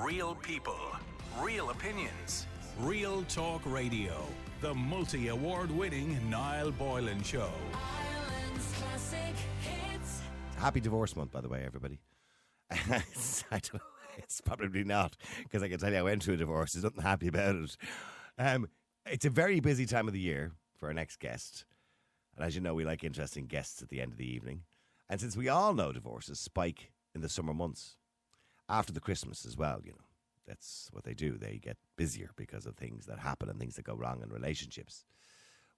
Real people, real opinions, real talk radio. The multi award winning Niall Boylan Show. Ireland's classic hits. Happy Divorce Month, by the way, everybody. it's, I don't, it's probably not, because I can tell you I went through a divorce. There's nothing happy about it. Um, it's a very busy time of the year for our next guest. And as you know, we like interesting guests at the end of the evening. And since we all know divorces spike in the summer months, after the Christmas as well, you know, that's what they do. They get busier because of things that happen and things that go wrong in relationships.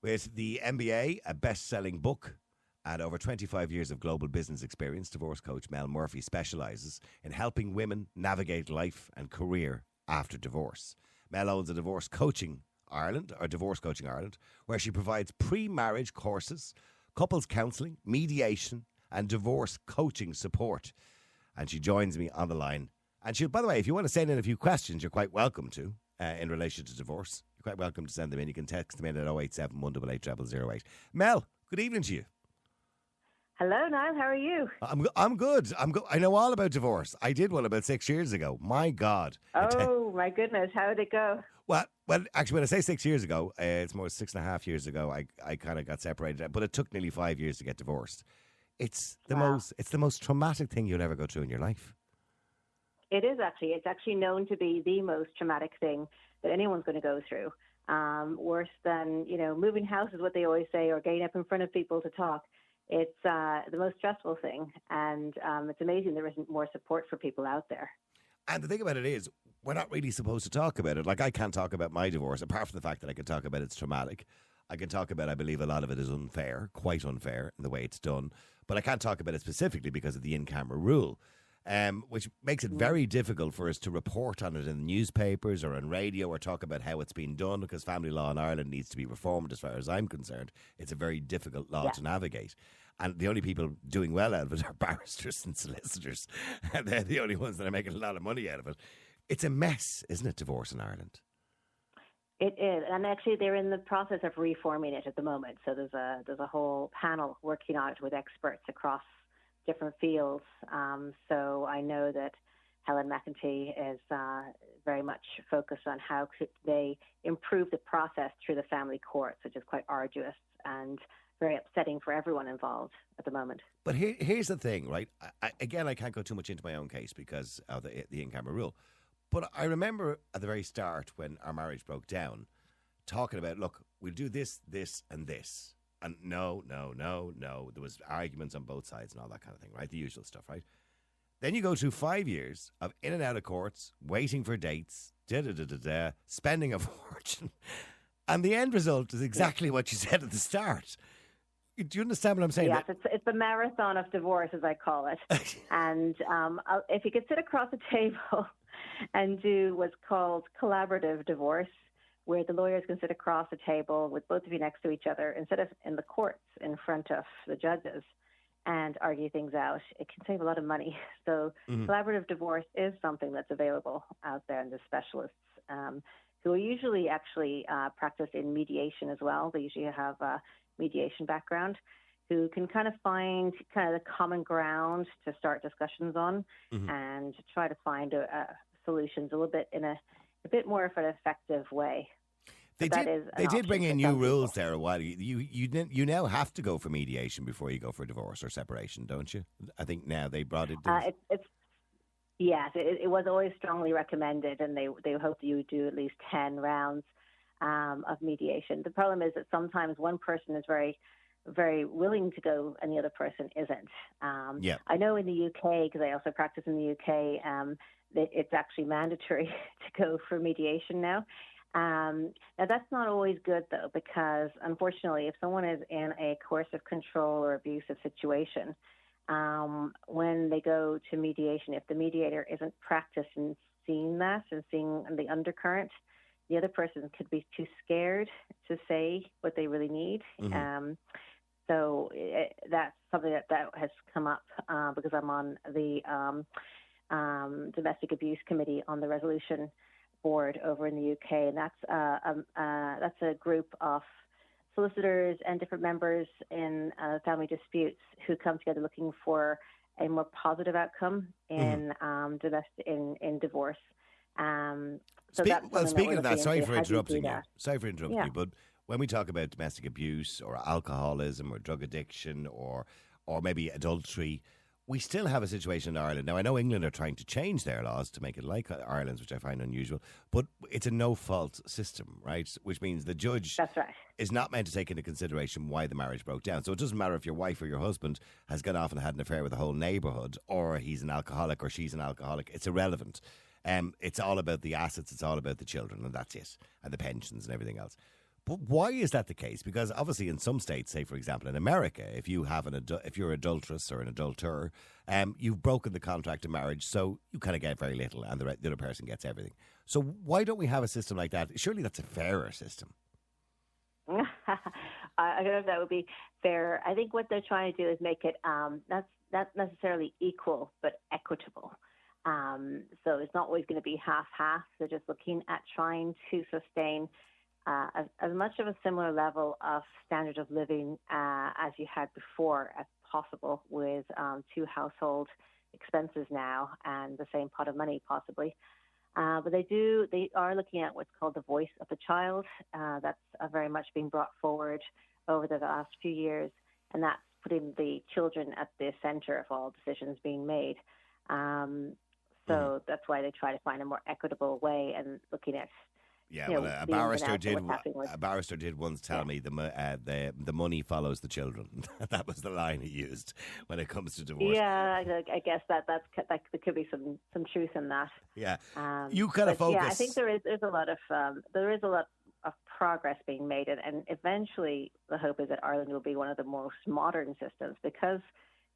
With the MBA, a best selling book, and over 25 years of global business experience, divorce coach Mel Murphy specialises in helping women navigate life and career after divorce. Mel owns a divorce coaching Ireland, or Divorce Coaching Ireland, where she provides pre marriage courses, couples counselling, mediation, and divorce coaching support. And she joins me on the line. And she, by the way, if you want to send in a few questions, you're quite welcome to uh, in relation to divorce. You're quite welcome to send them in. You can text them in at 087 188 0008. Mel, good evening to you. Hello, Niall. How are you? I'm I'm good. I'm go- I know all about divorce. I did one about six years ago. My God. Oh my goodness, how did it go? well, well, actually, when I say six years ago, uh, it's more six and a half years ago. I I kind of got separated, but it took nearly five years to get divorced. It's the Wow. most it's the most traumatic thing you'll ever go through in your life. It is actually. It's actually known to be the most traumatic thing that anyone's going to go through. Um, worse than you know, moving house is what they always say, or getting up in front of people to talk. It's uh, the most stressful thing, and um, it's amazing there isn't more support for people out there. And the thing about it is, we're not really supposed to talk about it. Like I can't talk about my divorce, apart from the fact that I can talk about it's traumatic. I can talk about, I believe, a lot of it is unfair, quite unfair in the way it's done. But I can't talk about it specifically because of the in-camera rule, um, which makes it very difficult for us to report on it in the newspapers or on radio or talk about how it's been done. Because family law in Ireland needs to be reformed, as far as I'm concerned. It's a very difficult law Yeah. to navigate. And the only people doing well out of it are barristers and solicitors. And they're the only ones that are making a lot of money out of it. It's a mess, isn't it, divorce in Ireland? It is, and actually, they're in the process of reforming it at the moment. So there's a there's a whole panel working on it with experts across different fields. Um, so I know that Helen McEntee is uh, very much focused on how could they improve the process through the family courts, which is quite arduous and very upsetting for everyone involved at the moment. But here, here's the thing, right? I, again, I can't go too much into my own case because of the, the in camera rule. But I remember at the very start when our marriage broke down, talking about, look, we'll do this, this, and this. And no, no, no, no. There was arguments on both sides and all that kind of thing, right? The usual stuff, right? Then you go through five years of in and out of courts, waiting for dates, da da da da da, spending a fortune. And the end result is exactly what you said at the start. Do you understand what I'm saying? Yes, it's it's the marathon of divorce, as I call it. and um, if you could sit across a table and do what's called collaborative divorce, where the lawyers can sit across a table with both of you next to each other instead of in the courts in front of the judges and argue things out, it can save a lot of money. So collaborative divorce is something that's available out there, and there's specialists um, who are usually actually uh, practice in mediation as well. They usually have a mediation background who can kind of find kind of the common ground to start discussions on and try to find a solutions a little bit in a, a bit more of an effective way. They But did. They did bring in new rules people. there a while. You you didn't- you now have to go for mediation before you go for divorce or separation, don't you? I think now they brought it. Uh, it, it's yes, it, it was always strongly recommended, and they they hope that you would do at least ten rounds um, of mediation. The problem is that sometimes one person is very very willing to go, and the other person isn't. Um, Yeah. I know in the UK because I also practice in the UK. Um, that it's actually mandatory to go for mediation now. Um, now that's not always good though, because unfortunately, if someone is in a coercive control or abusive situation, um, when they go to mediation, if the mediator isn't practiced in seeing that and seeing the undercurrent, the other person could be too scared to say what they really need. Um, so it, that's something that, that has come up uh, because I'm on the um, domestic abuse committee on the resolution board over in the UK, and that's uh, um, uh, that's a group of solicitors and different members in uh, family disputes who come together looking for a more positive outcome in um, domestic in, in divorce. Um, so Spe- well, something that speaking of that, sorry for do you interrupting you. Sorry for interrupting you, but when we talk about domestic abuse or alcoholism or drug addiction or or maybe adultery, we still have a situation in Ireland. Now, I know England are trying to change their laws to make it like Ireland's, which I find unusual, but it's a no fault system, right? Which means the judge That's right. is not meant to take into consideration why the marriage broke down. So it doesn't matter if your wife or your husband has gone off and had an affair with the whole neighbourhood, or he's an alcoholic or she's an alcoholic. It's irrelevant. Um, it's all about the assets. It's all about the children, and that's it, and the pensions and everything else. But why is that the case? Because obviously, in some states, say for example in America, if you have an adu- if you're adulterous or an adulterer, um, you've broken the contract of marriage, so you kind of get very little, and the, re- the other person gets everything. So why don't we have a system like that? Surely that's a fairer system. I I don't know if that would be fair. I think what they're trying to do is make it um, not not necessarily equal, but equitable. Um, so it's not always going to be half half. They're just looking at trying to sustain uh, as, as much of a similar level of standard of living uh, as you had before as possible, with um, two household expenses now and the same pot of money possibly. Uh, but they do, they are looking at what's called the voice of the child. Uh, that's uh, very much being brought forward over the last few years, and that's putting the children at the center of all decisions being made. Um, so that's why they try to find a more equitable way and looking at Yeah, you know, well, a the ins and barrister did. what's happening with- A barrister did once tell Yeah. me the uh, the the money follows the children. that was the line he used when it comes to divorce. Yeah, I, I guess that that's that there could be some some truth in that. yeah. Um, You kinda but Yeah, I think there is there's a lot of um, there is a lot of progress being made, and, and eventually the hope is that Ireland will be one of the most modern systems because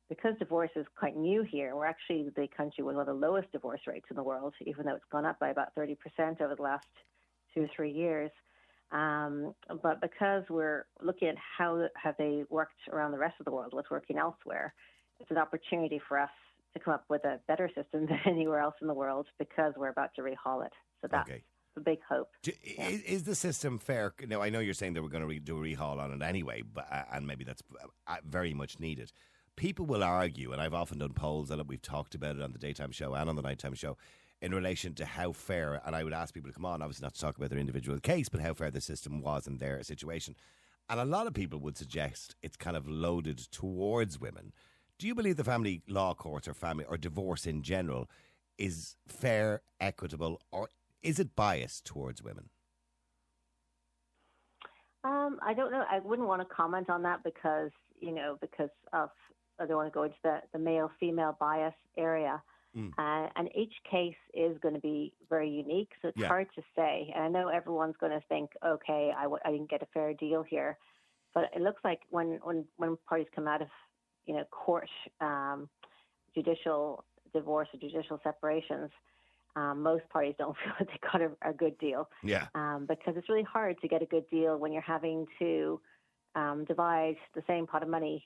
because divorce is quite new here. We're actually the country with one of the lowest divorce rates in the world, even though it's gone up by about thirty percent over the last two or three years. Um, but because we're looking at how have they worked around the rest of the world, what's working elsewhere, it's an opportunity for us to come up with a better system than anywhere else in the world because we're about to rehaul it. So that's Okay. the big hope. Do, is, is the system fair? Now, I know you're saying that we're going to re- do a rehaul on it anyway, but uh, and maybe that's uh, very much needed. People will argue, and I've often done polls on it. We've talked about it on the daytime show and on the nighttime show in relation to how fair. And I would ask people to come on, obviously not to talk about their individual case, but how fair the system was in their situation. And a lot of people would suggest it's kind of loaded towards women. Do you believe the family law courts or family or divorce in general is fair, equitable, or is it biased towards women? Um, I don't know. I wouldn't want to comment on that because you know because of I don't want to go into the, the male female bias area. Mm. Uh, and each case is going to be very unique, so it's Yeah. hard to say. And I know everyone's going to think, okay, I w- I didn't get a fair deal here, but it looks like when when when parties come out of you know court, um, judicial divorce or judicial separations, um, most parties don't feel that they got a, a good deal Yeah. um, because it's really hard to get a good deal when you're having to um, divide the same pot of money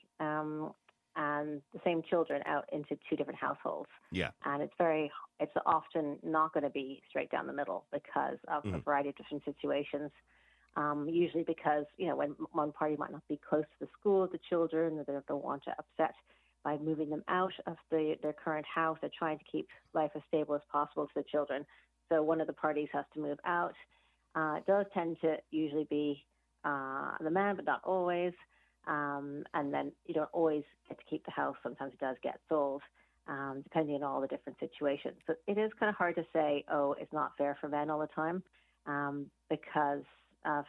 um, and the same children out into two different households. Yeah. And it's very, it's often not going to be straight down the middle because of a Mhm. variety of different situations. Um, usually because, you know, when one party might not be close to the school of the children or they don't want to upset by moving them out of the, their current house. They're trying to keep life as stable as possible to the children. So one of the parties has to move out. Uh, it does tend to usually be uh, the man, but not always. Um, and then you don't always get to keep the house. Sometimes it does get sold, um, depending on all the different situations. So it is kind of hard to say, oh, it's not fair for men all the time, um, because of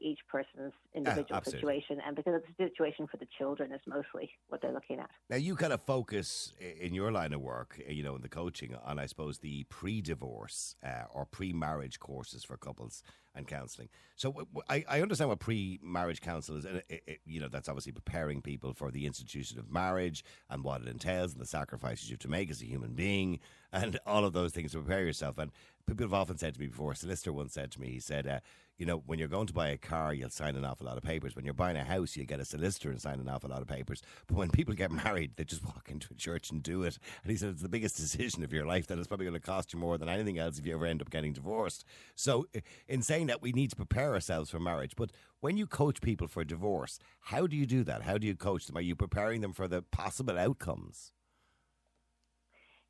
each person's individual absolutely. situation, and because of the situation for the children is mostly what they're looking at. Now you kind of focus in your line of work, uh, you know, in the coaching on, I suppose, the pre-divorce uh, or pre-marriage courses for couples and counselling. So I understand what pre-marriage counsel is, and it, it, you know that's obviously preparing people for the institution of marriage and what it entails and the sacrifices you have to make as a human being and all of those things to prepare yourself. And people have often said to me before. A solicitor once said to me, he said. Uh, you know, when you're going to buy a car, you'll sign an awful lot of papers. When you're buying a house, you get a solicitor and sign an awful lot of papers. But when people get married, they just walk into a church and do it. And he said it's the biggest decision of your life that it's probably going to cost you more than anything else if you ever end up getting divorced. So, in saying that, we need to prepare ourselves for marriage. But when you coach people for divorce, how do you do that? How do you coach them? Are you preparing them for the possible outcomes?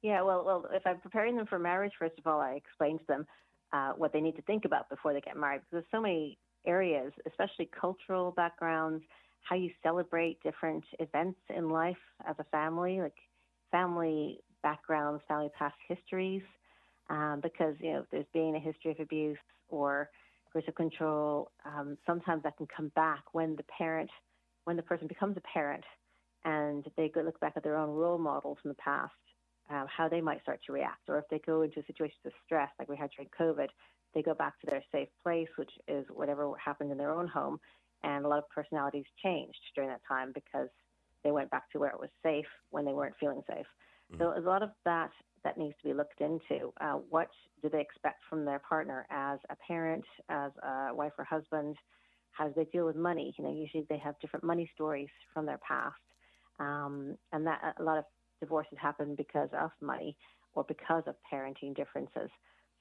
Yeah, well, well, if I'm preparing them for marriage, first of all, I explain to them uh, what they need to think about before they get married, because there's so many areas, especially cultural backgrounds, how you celebrate different events in life as a family, like family backgrounds, family past histories, um, because you know if there's been a history of abuse or coercive control, um, sometimes that can come back when the parent, when the person becomes a parent, and they look back at their own role models from the past, uh, how they might start to react, or if they go into situations of stress like we had during COVID, they go back to their safe place, which is whatever happened in their own home, and a lot of personalities changed during that time because they went back to where it was safe when they weren't feeling safe. So a lot of that that needs to be looked into. Uh, what do they expect from their partner as a parent, as a wife or husband? How do they deal with money? You know, usually they have different money stories from their past, um, and that a lot of divorces happen because of money or because of parenting differences.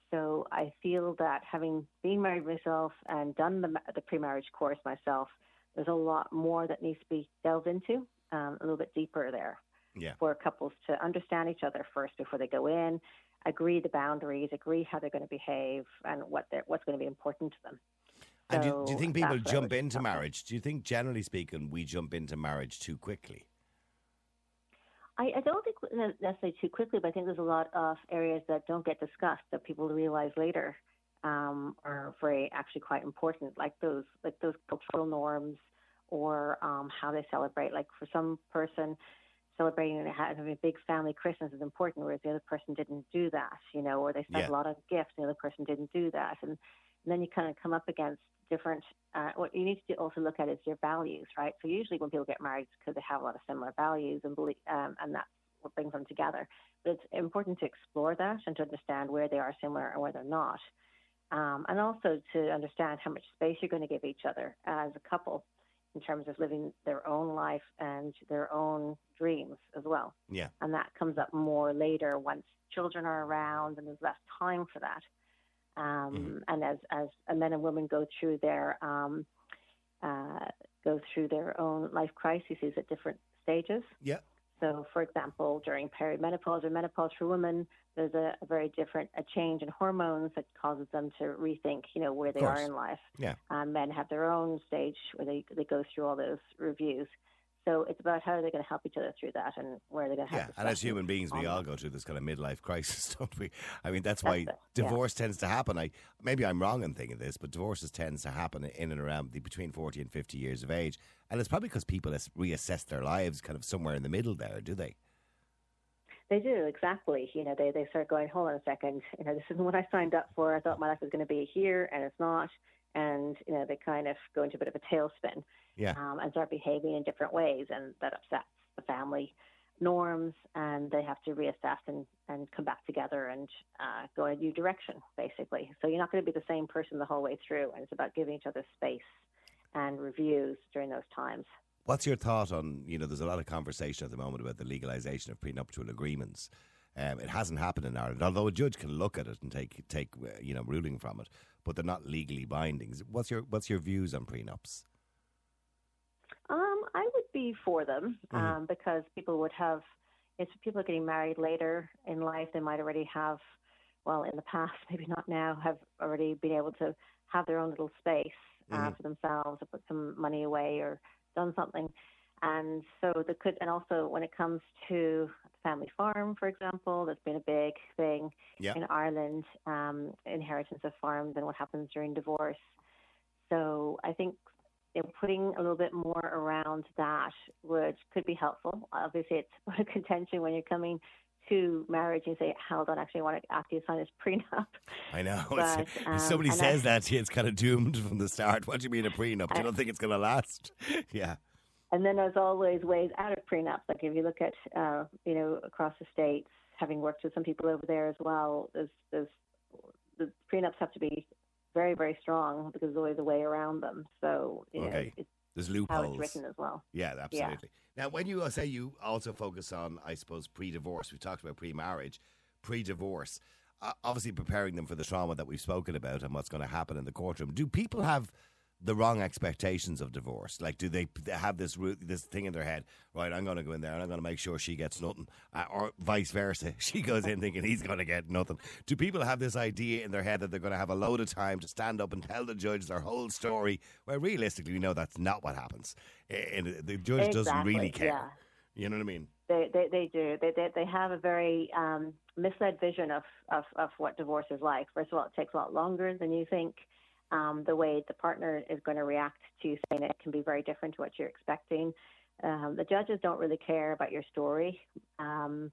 So I feel that having been married myself and done the, the pre-marriage course myself, there's a lot more that needs to be delved into, um, a little bit deeper there Yeah. for couples to understand each other first before they go in, agree the boundaries, agree how they're going to behave, and what they're, what's going to be important to them. And do, do you think people that's what I jump into marriage? Do you think, generally speaking, we jump into marriage too quickly? I, I don't think necessarily too quickly, but I think there's a lot of areas that don't get discussed that people realize later um, are very actually quite important, like those like those cultural norms or um, how they celebrate. Like for some person, celebrating and having a big family Christmas is important, whereas the other person didn't do that, you know, or they spent Yeah. a lot of gifts, and the other person didn't do that, and, and then you kind of come up against different. Uh, what you need to also look at is your values, right? So usually when people get married, it's because they have a lot of similar values and belief, um, and that's what brings them together. But it's important to explore that and to understand where they are similar and where they're not. Um, and also to understand how much space you're going to give each other as a couple in terms of living their own life and their own dreams as well. Yeah. And that comes up more later once children are around and there's less time for that. Um, And as, as men and women go through their um, uh, go through their own life crises at different stages. Yeah. So, for example, during perimenopause or menopause for women, there's a, a very different a change in hormones that causes them to rethink, you know, where they are in life. Yeah. Um, men have their own stage where they they go through all those reviews. So it's about how are they're going to help each other through that and where they're going to help. Yeah, and as human beings, we all go through this kind of midlife crisis, don't we? I mean, that's why it, yeah. divorce tends to happen. I maybe I'm wrong in thinking this, but divorces tends to happen in and around the between forty and fifty years of age, and it's probably because people reassess their lives kind of somewhere in the middle there, do they? They do exactly. You know, they they start going, hold on a second. You know, this isn't what I signed up for. I thought my life was going to be here, and it's not. And you know, they kind of go into a bit of a tailspin. Yeah. um, and start behaving in different ways, and that upsets the family norms, and they have to reassess and, and come back together and uh, go in a new direction, basically. So you're not going to be the same person the whole way through, and it's about giving each other space and reviews during those times. What's your thought on, you know, there's a lot of conversation at the moment about the legalisation of prenuptial agreements. Um, it hasn't happened in Ireland, although a judge can look at it and take, take uh, you know, ruling from it, but they're not legally binding. What's your, what's your views on prenups? I would be for them um, because people would have, if people are getting married later in life, they might already have, well, in the past, maybe not now, have already been able to have their own little space uh, for themselves or put some money away or done something. And so the could, and also when it comes to family farm, for example, that's been a big thing Yeah. in Ireland, um, inheritance of farms and what happens during divorce. So I think you know, putting a little bit more around that which could be helpful. Obviously, it's a contention when you're coming to marriage and say, "Hold on, actually, I want to after you sign this prenup." I know. But, if um, somebody says I- that to you, it's kind of doomed from the start. What do you mean a prenup? You don't think it's going to last? yeah. And then there's always ways out of prenups. Like if you look at, uh, you know, across the states, having worked with some people over there as well, there's, there's, the prenups have to be very, very strong because there's always a way around them. So, you know, Okay. it's There's how loopholes. it's written as well. Yeah, absolutely. Now, when you uh, say you also focus on, I suppose, pre-divorce, we talked about pre-marriage, pre-divorce. Uh, obviously, preparing them for the trauma that we've spoken about and what's going to happen in the courtroom. Do people have the wrong expectations of divorce? Like, do they have this this thing in their head? Right, I'm going to go in there and I'm going to make sure she gets nothing, uh, or vice versa. She goes in thinking he's going to get nothing. Do people have this idea in their head that they're going to have a load of time to stand up and tell the judge their whole story? Where realistically, we know that's not what happens, and the judge doesn't really care. yeah. You know what I mean? They, they, they do. They, they, they have a very um, misled vision of, of, of what divorce is like. First of all, it takes a lot longer than you think. Um, the way the partner is going to react to saying it can be very different to what you're expecting. Um, the judges don't really care about your story. Um,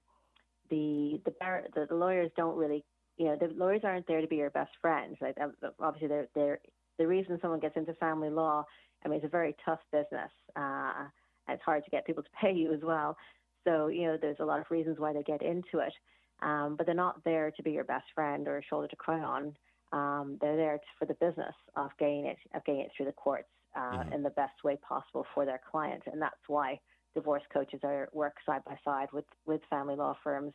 the, the the the lawyers don't really, you know, the lawyers aren't there to be your best friends. Like um, obviously, they're, they're the reason someone gets into family law. I mean, it's a very tough business. Uh, it's hard to get people to pay you as well. So, you know, there's a lot of reasons why they get into it. Um, but they're not there to be your best friend or a shoulder to cry on. Um, they're there for the business of getting it, of getting it through the courts uh, in the best way possible for their client. And that's why divorce coaches are work side by side with, with family law firms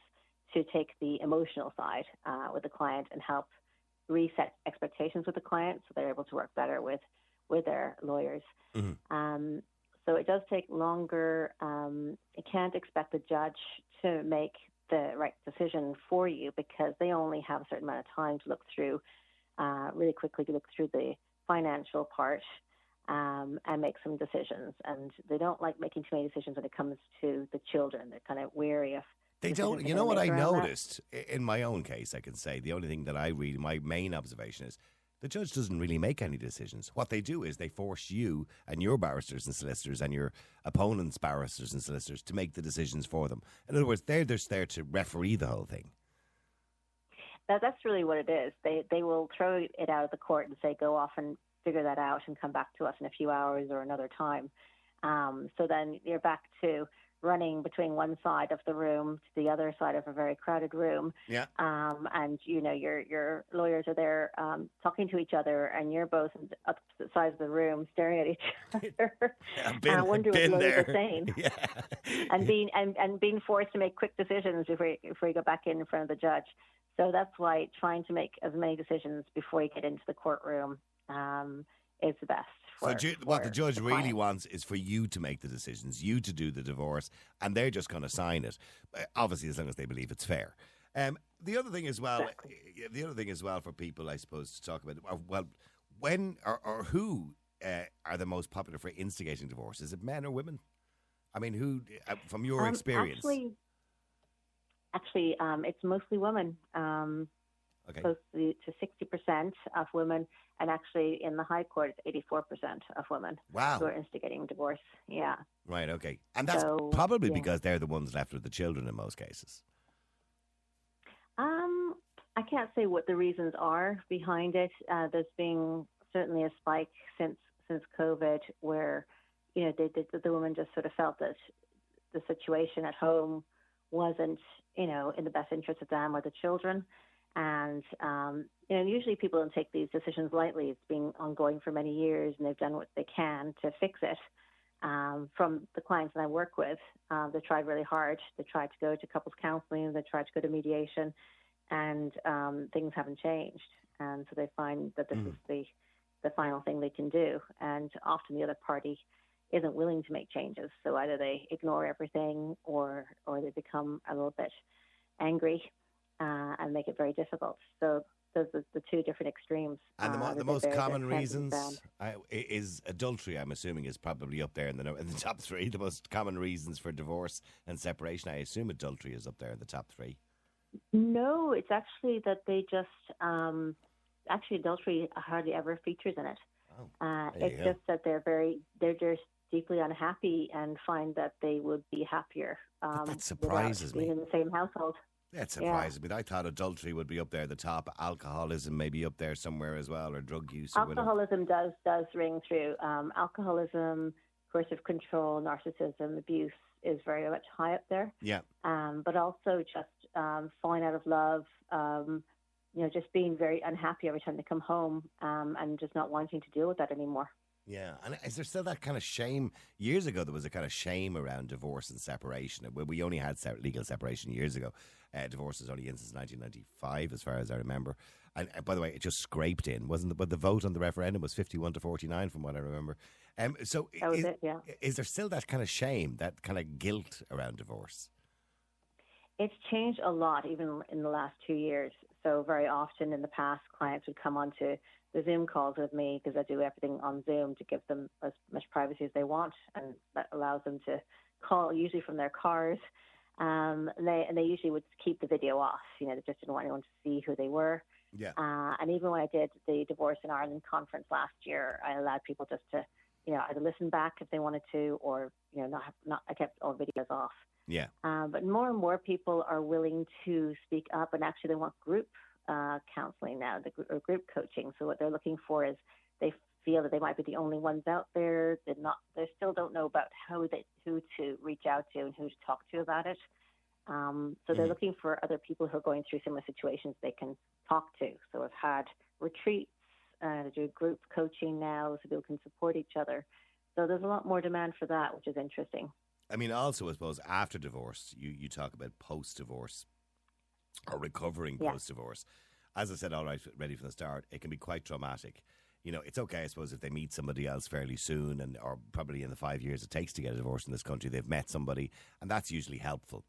to take the emotional side uh, with the client and help reset expectations with the client so they're able to work better with, with their lawyers. Um, so it does take longer. Um, you can't expect the judge to make the right decision for you because they only have a certain amount of time to look through, uh, really quickly to look through the financial part um, and make some decisions. And they don't like making too many decisions when it comes to the children. They're kind of wary of. They don't. You know what I around that. noticed in my own case? I can say the only thing that I read, my main observation is the judge doesn't really make any decisions. What they do is they force you and your barristers and solicitors and your opponent's barristers and solicitors to make the decisions for them. In other words, they're just there to referee the whole thing. That, that's really what it is. They they will throw it out of the court and say, go off and figure that out and come back to us in a few hours or another time. Um, so then you're back to running between one side of the room to the other side of a very crowded room. Yeah. Um, and you know your your lawyers are there um, talking to each other, and you're both on the opposite sides of the room staring at each other. I've been, and I wonder what lawyers are saying Yeah. and being and, and being forced to make quick decisions before you, before you go back in front of the judge. So that's why trying to make as many decisions before you get into the courtroom um, is the best. For, So ju- what the judge really client. wants is for you to make the decisions, you to do the divorce, and they're just going to sign it. Uh, Obviously, as long as they believe it's fair. Um, the other thing as well, uh, the other thing as well for people, I suppose, to talk about. Well, when or, or who uh, are the most popular for instigating divorce? Is it men or women? I mean, who, uh, from your Um, experience? Actually, actually, um, it's mostly women. Um, okay. close to sixty percent of women, and actually in the High Court, it's eighty-four percent of women Wow. who are instigating divorce. Yeah. Right. Okay. And that's So, probably yeah. because they're the ones left with the children in most cases. Um, I can't say what the reasons are behind it. Uh, there's been certainly a spike since since COVID, where you know they, they, the women just sort of felt that the situation at home wasn't you know in the best interest of them or the children, and um, you know usually people don't take these decisions lightly. It's been ongoing for many years, and they've done what they can to fix it. Um, from the clients that I work with, uh, they tried really hard. They tried to go to couples counseling. They tried to go to mediation, and um, things haven't changed. And so they find that this is the the final thing they can do. And often the other party isn't willing to make changes. So either they ignore everything, or or they become a little bit angry uh, and make it very difficult. So those are the two different extremes. And the, uh, mo- the most common reasons. I, is adultery. I'm assuming is probably up there in the in the top three. The most common reasons for divorce and separation. I assume adultery is up there in the top three. No, it's actually that they just um, actually adultery hardly ever features in it. Oh, Uh, it's go. just that they're very they're just deeply unhappy and find that they would be happier. Um, that surprises me. in the same household. That surprises me. I thought adultery would be up there at the top. Alcoholism maybe up there somewhere as well, or drug use. Alcoholism does does ring through. Um, alcoholism, coercive control, narcissism, abuse is very much high up there. Yeah. um, but also just um, falling out of love, um, you know, just being very unhappy every time they come home um, and just not wanting to deal with that anymore. Yeah, and is there still that kind of shame? Years ago, there was a kind of shame around divorce and separation. We- We only had legal separation years ago. Uh, divorce is only in since 1995, as far as I remember. And uh, by the way, it just scraped in, wasn't it? But the vote on the referendum was 51 to 49, from what I remember. Um, so, That was is, it, yeah. is there still that kind of shame, that kind of guilt around divorce? It's changed a lot, even in the last two years. So very often in the past, clients would come onto the Zoom calls with me because I do everything on Zoom to give them as much privacy as they want, and that allows them to call usually from their cars. Um, and they and they usually would keep the video off. You know, they just didn't want anyone to see who they were. Yeah. Uh, and even when I did the Divorce in Ireland conference last year, I allowed people just to, you know, either listen back if they wanted to, or you know, not have, not. I kept all videos off. Yeah. Um, but more and more people are willing to speak up, and actually they want group uh, counseling now, the or group coaching. So what they're looking for is they feel that they might be the only ones out there. They're not. They still don't know about how they who to reach out to and who to talk to about it. Um, so they're Mhm. looking for other people who are going through similar situations they can talk to. So I've had retreats, uh, they do group coaching now, so people can support each other. So there's a lot more demand for that, which is interesting. I mean, also, I suppose, after divorce, you, you talk about post divorce or recovering Yeah. post divorce. As I said, all right, ready from the start, it can be quite traumatic. You know, it's okay, I suppose, if they meet somebody else fairly soon, and or probably in the five years it takes to get a divorce in this country, they've met somebody, and that's usually helpful.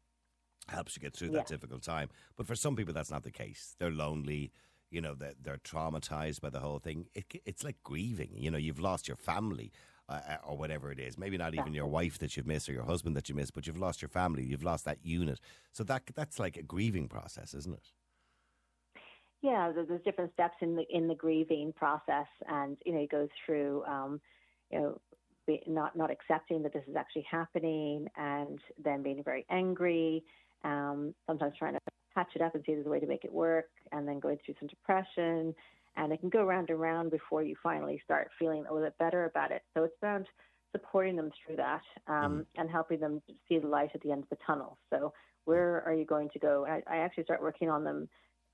Helps you get through Yeah. that difficult time. But for some people, that's not the case. They're lonely. You know, they're, they're traumatized by the whole thing. It, it's like grieving. You know, you've lost your family uh, or whatever it is. Maybe not even your wife that you've missed or your husband that you miss, but you've lost your family. You've lost that unit. So that that's like a grieving process, isn't it? Yeah, there's different steps in the in the grieving process, and you know, you go through, um, you know, be, not not accepting that this is actually happening, and then being very angry. Um, sometimes trying to patch it up and see if there's a way to make it work, and then going through some depression, and it can go round and round before you finally start feeling a little bit better about it. So it's around supporting them through that um, and helping them see the light at the end of the tunnel. So where are you going to go? I, I actually start working on them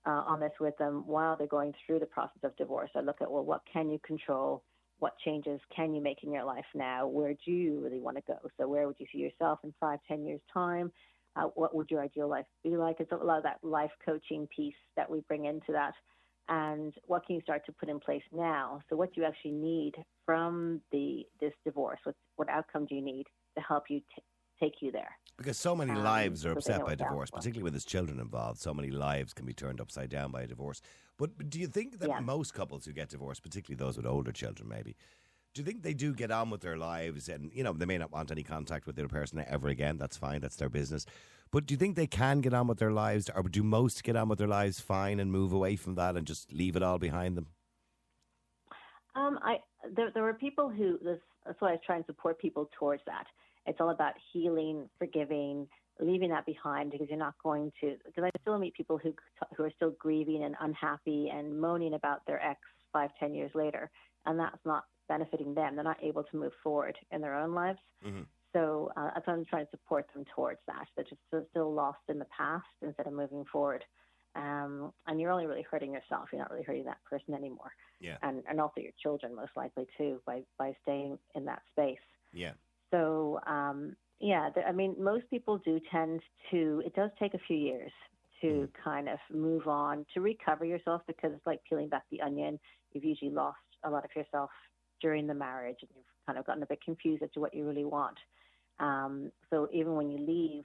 uh, on this with them while they're going through the process of divorce. I look at well, what can you control? What changes can you make in your life now? Where do you really want to go? So where would you see yourself in five, ten years time? Uh, what would your ideal life be like? It's a lot of that life coaching piece that we bring into that. And what can you start to put in place now? So what do you actually need from the this divorce? What what outcome do you need to help you t- take you there? Because so many Um, lives are upset by divorce, particularly when there's children involved. So many lives can be turned upside down by a divorce. But, but do you think that Yeah. most couples who get divorced, particularly those with older children, maybe, do you think they do get on with their lives? And you know, they may not want any contact with the other person ever again. That's fine. That's their business. But do you think they can get on with their lives, or do most get on with their lives fine and move away from that and just leave it all behind them? Um, I there there were people who this, that's why I try and support people towards that. It's all about healing, forgiving, leaving that behind because you're not going to. Because I still meet people who who are still grieving and unhappy and moaning about their ex five, ten years later, and that's not benefiting them. They're not able to move forward in their own lives. Mhm. So uh, that's why I'm trying to support them towards that. They're just still- still lost in the past instead of moving forward. Um, and you're only really hurting yourself. You're not really hurting that person anymore Yeah. and, and also your children most likely too by, by staying in that space. Yeah. So um, yeah, the, I mean, most people do tend to. It does take a few years to kind of move on to recover yourself because it's like peeling back the onion. You've usually lost a lot of yourself during the marriage, and you've kind of gotten a bit confused as to what you really want. Um, so even when you leave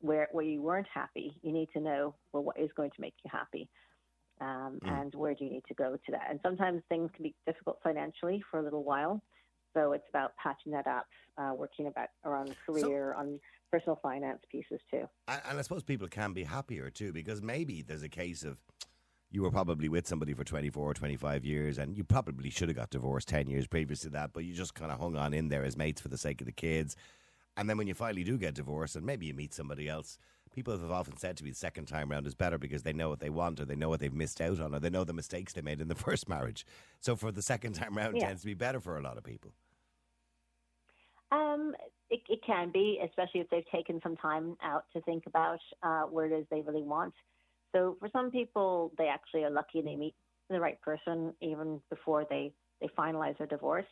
where where you weren't happy, you need to know well what is going to make you happy, um, Mm. and where do you need to go to that. And sometimes things can be difficult financially for a little while, so it's about patching that up, uh, working about around career, on personal finance pieces too. And, and I suppose people can be happier too, because maybe there's a case of you were probably with somebody for 24 or 25 years and you probably should have got divorced 10 years previous to that, but you just kind of hung on in there as mates for the sake of the kids. And then when you finally do get divorced and maybe you meet somebody else, people have often said to me the second time round is better because they know what they want or they know what they've missed out on or they know the mistakes they made in the first marriage. So for the second time round Yeah. tends to be better for a lot of people. Um, it, it can be, especially if they've taken some time out to think about uh, where it is they really want. So for some people, they actually are lucky they meet the right person even before they, they finalize their divorce.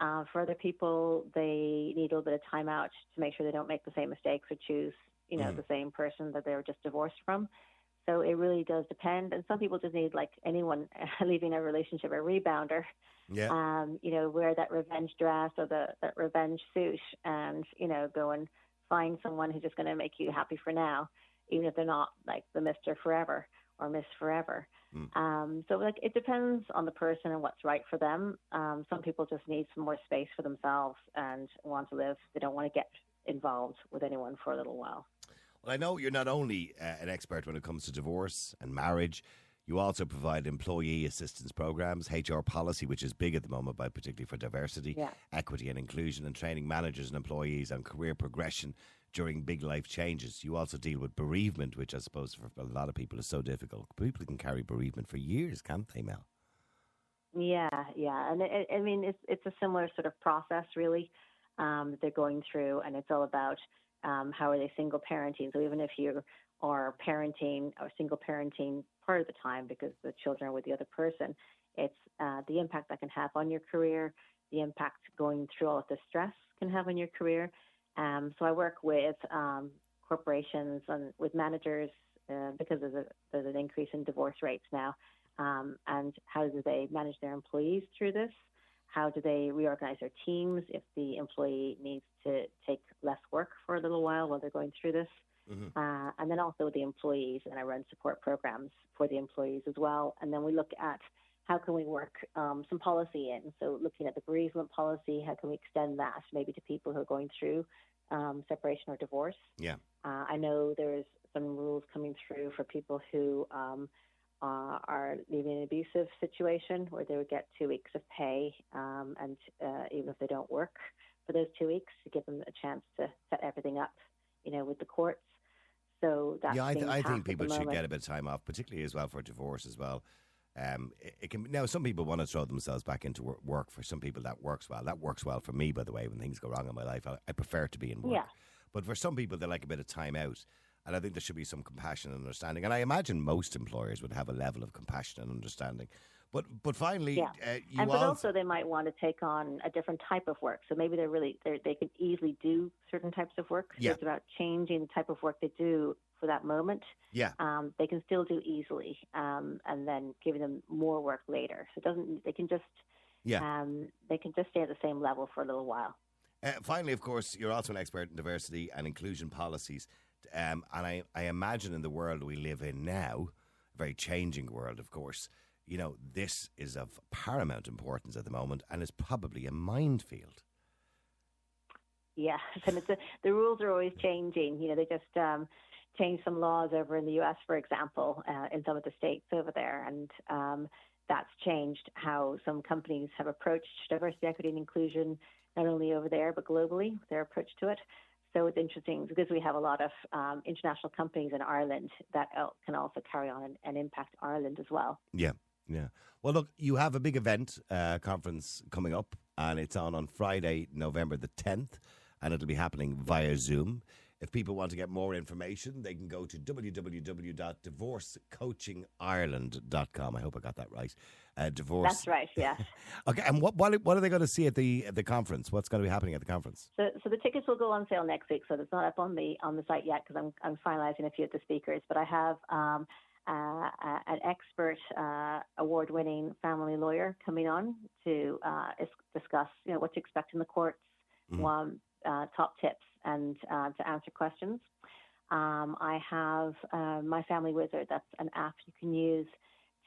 Uh, for other people, they need a little bit of time out to make sure they don't make the same mistakes or choose, you know, Mm. the same person that they were just divorced from. So it really does depend. And some people just need, like anyone leaving a relationship, a rebounder. Yeah. Um, you know, wear that revenge dress or the that revenge suit, and you know, go and find someone who's just going to make you happy for now, even if they're not like the Mister Forever or Miss Forever. Mm. Um, so like it depends on the person and what's right for them. Um, some people just need some more space for themselves and want to live. They don't want to get involved with anyone for a little while. Well, I know you're not only uh, an expert when it comes to divorce and marriage, you also provide employee assistance programs, HR policy, which is big at the moment, by particularly for diversity, Yeah. equity, and inclusion, and training managers and employees on career progression during big life changes. You also deal with bereavement, which I suppose for a lot of people is so difficult. People can carry bereavement for years, can't they, Mel? Yeah, yeah, and it, I mean it's it's a similar sort of process really um, that they're going through, and it's all about um, how are they single parenting. So even if you are parenting or single parenting part of the time because the children are with the other person, it's uh, the impact that can have on your career, the impact going through all of the stress can have on your career. Um, so I work with um, corporations and with managers uh, because there's, a, there's an increase in divorce rates now um, and how do they manage their employees through this? How do they reorganize their teams if the employee needs to take less work for a little while while they're going through this? Uh, and then also the employees, and I run support programs for the employees as well. And then we look at how can we work um, some policy in. So looking at the bereavement policy, how can we extend that maybe to people who are going through um, separation or divorce? Yeah. Uh, I know there's some rules coming through for people who um, uh, are leaving an abusive situation where they would get two weeks of pay, um, and uh, even if they don't work for those two weeks, to give them a chance to set everything up, you know, with the courts. So that's yeah, I, th- I think people should get a bit of time off, particularly as well for divorce as well. Um, it, it can now some people want to throw themselves back into wor- work. For some people, that works well. That works well for me, by the way. When things go wrong in my life, I, I prefer to be in work. Yeah. But for some people, they like a bit of time out, and I think there should be some compassion and understanding. And I imagine most employers would have a level of compassion and understanding. But but finally, Yeah. uh, you and but also, also they might want to take on a different type of work. So maybe they're really they're, they can easily do certain types of work. So Yeah. it's about changing the type of work they do for that moment. yeah, Um, they can still do easily, um, and then giving them more work later. So it doesn't they can just yeah. um, they can just stay at the same level for a little while. Uh, finally, of course, you're also an expert in diversity and inclusion policies. Um, and I, I imagine in the world we live in now, a very changing world, of course, you know, this is of paramount importance at the moment and is probably a minefield. Yes, and it's a, the rules are always changing. You know, they just um, changed some laws over in the U.S., for example, uh, in some of the states over there, and um, that's changed how some companies have approached diversity, equity, and inclusion, not only over there but globally, their approach to it. So it's interesting because we have a lot of um, international companies in Ireland that can also carry on and, and impact Ireland as well. Yeah, yeah. Well, look, you have a big event uh, conference coming up, and it's on on Friday, November the 10th, and it'll be happening via Zoom. If people want to get more information, they can go to www.divorcecoachingireland.com. I hope I got that right. Uh, divorce. That's right, Yeah. Okay, and what, what what are they going to see at the at the conference? What's going to be happening at the conference? So, so the tickets will go on sale next week. So it's not up on the on the site yet because I'm I'm finalising a few of the speakers. But I have um, uh, uh, an expert, uh, award-winning family lawyer coming on to uh, is- discuss you know what to expect in the courts, one uh, top tips, and uh, to answer questions. Um, I have uh, my family wizard. That's an app you can use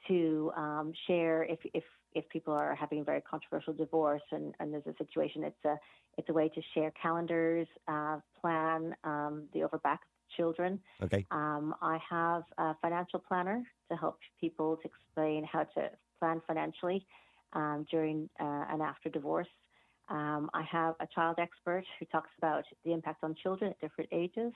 to um, share if if if people are having a very controversial divorce and, and there's a situation. It's a it's a way to share calendars, uh, plan um, the overback children. Okay. Um, I have a financial planner to help people to explain how to plan financially um, during uh, and after divorce. Um, I have a child expert who talks about the impact on children at different ages.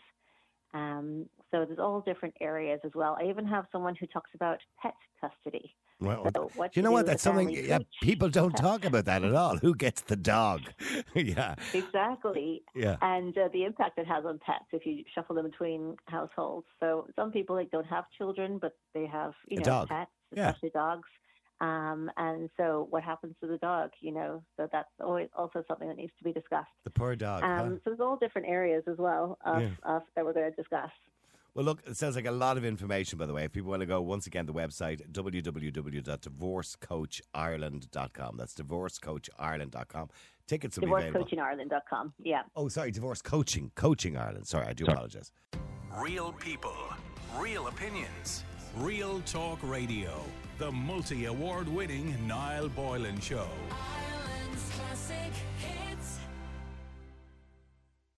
Um, so there's all different areas as well. I even have someone who talks about pet custody. Well, So you know what? That's something yeah, people don't talk about that at all. Who gets the dog? yeah, Exactly. yeah. and uh, the impact it has on pets if you shuffle them between households. So some people like don't have children, but they have you know pets, Yeah. especially dogs. Um, and so, what happens to the dog? You know, so that's always also something that needs to be discussed. The poor dog. Um, huh? So there's all different areas as well of, Yeah. of that we're going to discuss. Well, look, it sounds like a lot of information, by the way. If people want to go, once again, the website, www.divorcecoachireland.com. That's divorcecoachireland.com. Tickets will be available. DivorceCoachingireland.com. Yeah. Oh, sorry, Divorce Coaching. Coaching Ireland. Sorry, I do apologise. Real people, real opinions, real talk radio. The multi award winning Niall Boylan Show. Ireland's classic hits.